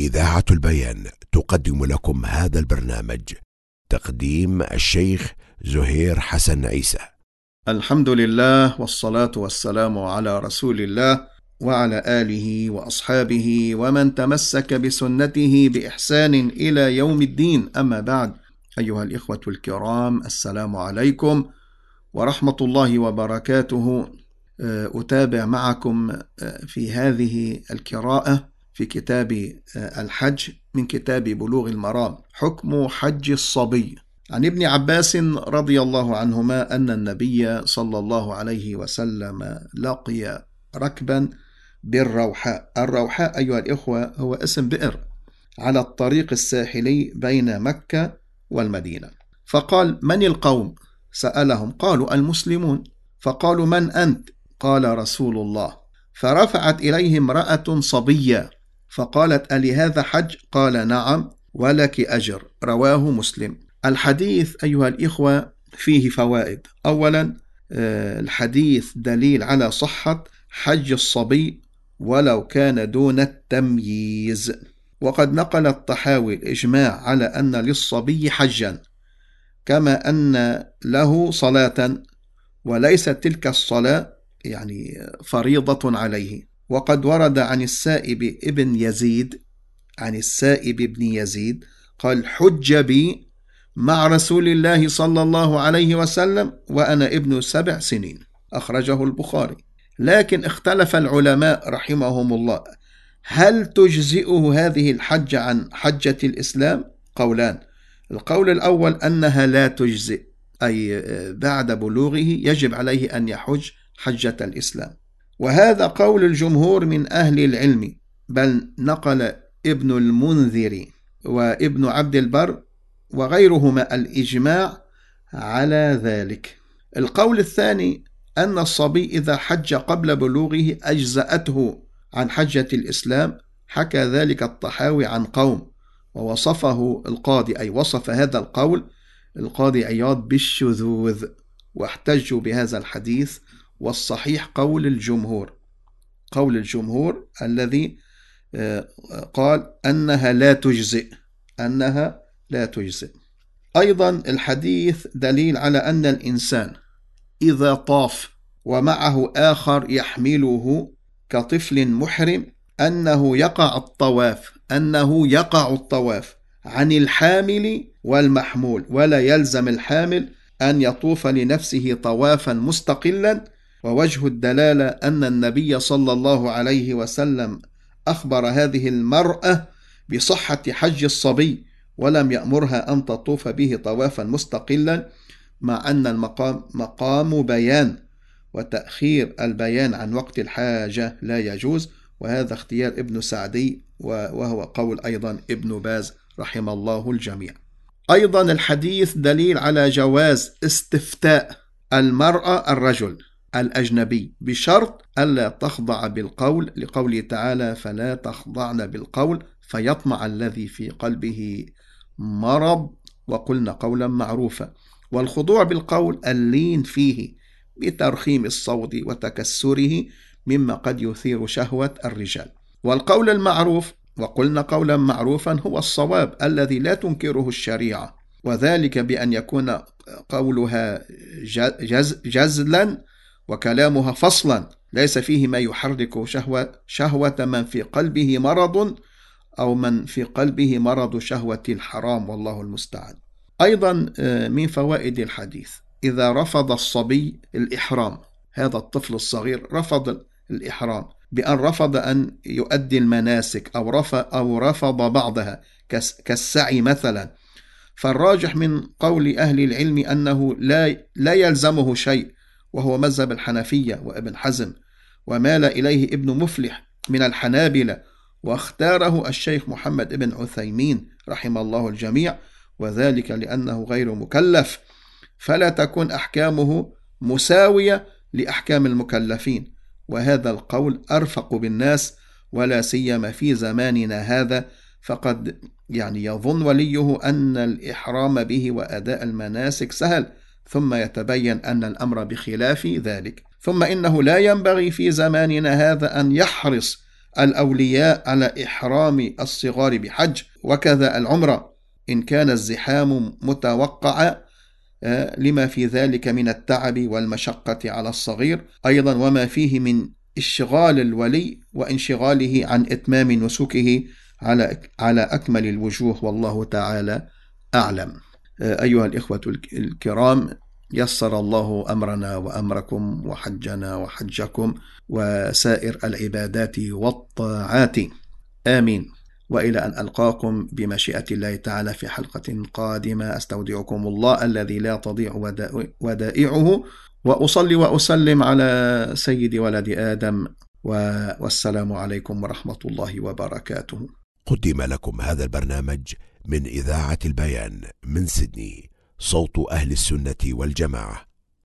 إذاعة البيان تقدم لكم هذا البرنامج تقديم الشيخ زهير حسن عيسى. الحمد لله والصلاة والسلام على رسول الله وعلى آله وأصحابه ومن تمسك بسنته بإحسان إلى يوم الدين. أما بعد أيها الإخوة الكرام السلام عليكم ورحمة الله وبركاته. أتابع معكم في هذه القراءة في كتاب الحج من كتاب بلوغ المرام حكم حج الصبي. عن ابن عباس رضي الله عنهما أن النبي صلى الله عليه وسلم لقي ركبا بالروحاء. الروحاء أيها الإخوة هو اسم بئر على الطريق الساحلي بين مكة والمدينة. فقال من القوم؟ سألهم قالوا المسلمون. فقالوا من أنت؟ قال رسول الله. فرفعت إليه امرأة صبية. فقالت ألي هذا حج؟ قال نعم ولك أجر. رواه مسلم. الحديث أيها الإخوة فيه فوائد. أولا الحديث دليل على صحة حج الصبي ولو كان دون التمييز. وقد نقل الطحاوي الإجماع على أن للصبي حجا كما أن له صلاة وليست تلك الصلاة يعني فريضة عليه. وقد ورد عن السائب ابن يزيد عن السائب ابن يزيد قال حج بي مع رسول الله صلى الله عليه وسلم وأنا ابن سبع سنين. أخرجه البخاري. لكن اختلف العلماء رحمهم الله هل تجزئه هذه الحجة عن حجة الإسلام؟ قولان القول الأول أنها لا تجزئ أي بعد بلوغه يجب عليه أن يحج حجة الإسلام. وهذا قول الجمهور من أهل العلم بل نقل ابن المنذر وابن عبد البر وغيرهما الإجماع على ذلك. القول الثاني أن الصبي إذا حج قبل بلوغه أجزأته عن حجة الإسلام حكى ذلك الطحاوي عن قوم ووصفه القاضي أي وصف هذا القول القاضي عياض بالشذوذ واحتجوا بهذا الحديث والصحيح قول الجمهور. قول الجمهور الذي قال أنها لا تجزئ. أنها لا تجزئ. أيضا الحديث دليل على أن الإنسان إذا طاف ومعه آخر يحمله كطفل محرم أنه يقع الطواف أنه يقع الطواف عن الحامل والمحمول ولا يلزم الحامل أن يطوف لنفسه طوافا مستقلا ووجه الدلالة أن النبي صلى الله عليه وسلم أخبر هذه المرأة بصحة حج الصبي ولم يأمرها أن تطوف به طوافا مستقلا مع أن المقام مقام بيان وتأخير البيان عن وقت الحاجة لا يجوز وهذا اختيار ابن سعدي وهو قول أيضا ابن باز رحم الله الجميع. أيضا الحديث دليل على جواز استفتاء المرأة الرجل. الأجنبي بشرط ألا تخضع بالقول لقوله تعالى فلا تخضعن بالقول فيطمع الذي في قلبه مرض وقلنا قولا معروفا. والخضوع بالقول اللين فيه بترخيم الصوت وتكسره مما قد يثير شهوة الرجال. والقول المعروف وقلنا قولا معروفا هو الصواب الذي لا تنكره الشريعة. وذلك بأن يكون قولها جز جزلا وكلامها فصلا. ليس فيه ما يحرك شهوة, شهوة من في قلبه مرض أو من في قلبه مرض شهوة الحرام والله المستعان. أيضا من فوائد الحديث إذا رفض الصبي الإحرام هذا الطفل الصغير رفض الإحرام بأن رفض أن يؤدي المناسك أو رفض, أو رفض بعضها كالسعي مثلا. فالراجح من قول أهل العلم أنه لا, لا يلزمه شيء وهو مذهب الحنفية وابن حزم ومال إليه ابن مفلح من الحنابلة واختاره الشيخ محمد بن عثيمين رحم الله الجميع وذلك لأنه غير مكلف. فلا تكون أحكامه مساوية لأحكام المكلفين. وهذا القول أرفق بالناس ولا سيما في زماننا هذا فقد يعني يظن وليه أن الإحرام به وأداء المناسك سهل. ثم يتبين أن الأمر بخلاف ذلك. ثم إنه لا ينبغي في زماننا هذا أن يحرص الأولياء على إحرام الصغار بحج وكذا العمرة. إن كان الزحام متوقع آه، لما في ذلك من التعب والمشقة على الصغير. أيضا وما فيه من إشغال الولي وانشغاله عن إتمام نسكه على على أكمل الوجوه والله تعالى أعلم. أيها الإخوة الكرام يسر الله أمرنا وأمركم وحجنا وحجكم وسائر العبادات والطاعات آمين وإلى أن ألقاكم بمشيئة الله تعالى في حلقة قادمة أستودعكم الله الذي لا تضيع ودائعه وأصلي وأسلم على سيد ولد آدم والسلام عليكم ورحمة الله وبركاته. قدم لكم هذا البرنامج من إذاعة البيان من سيدني صوت أهل السنة والجماعة.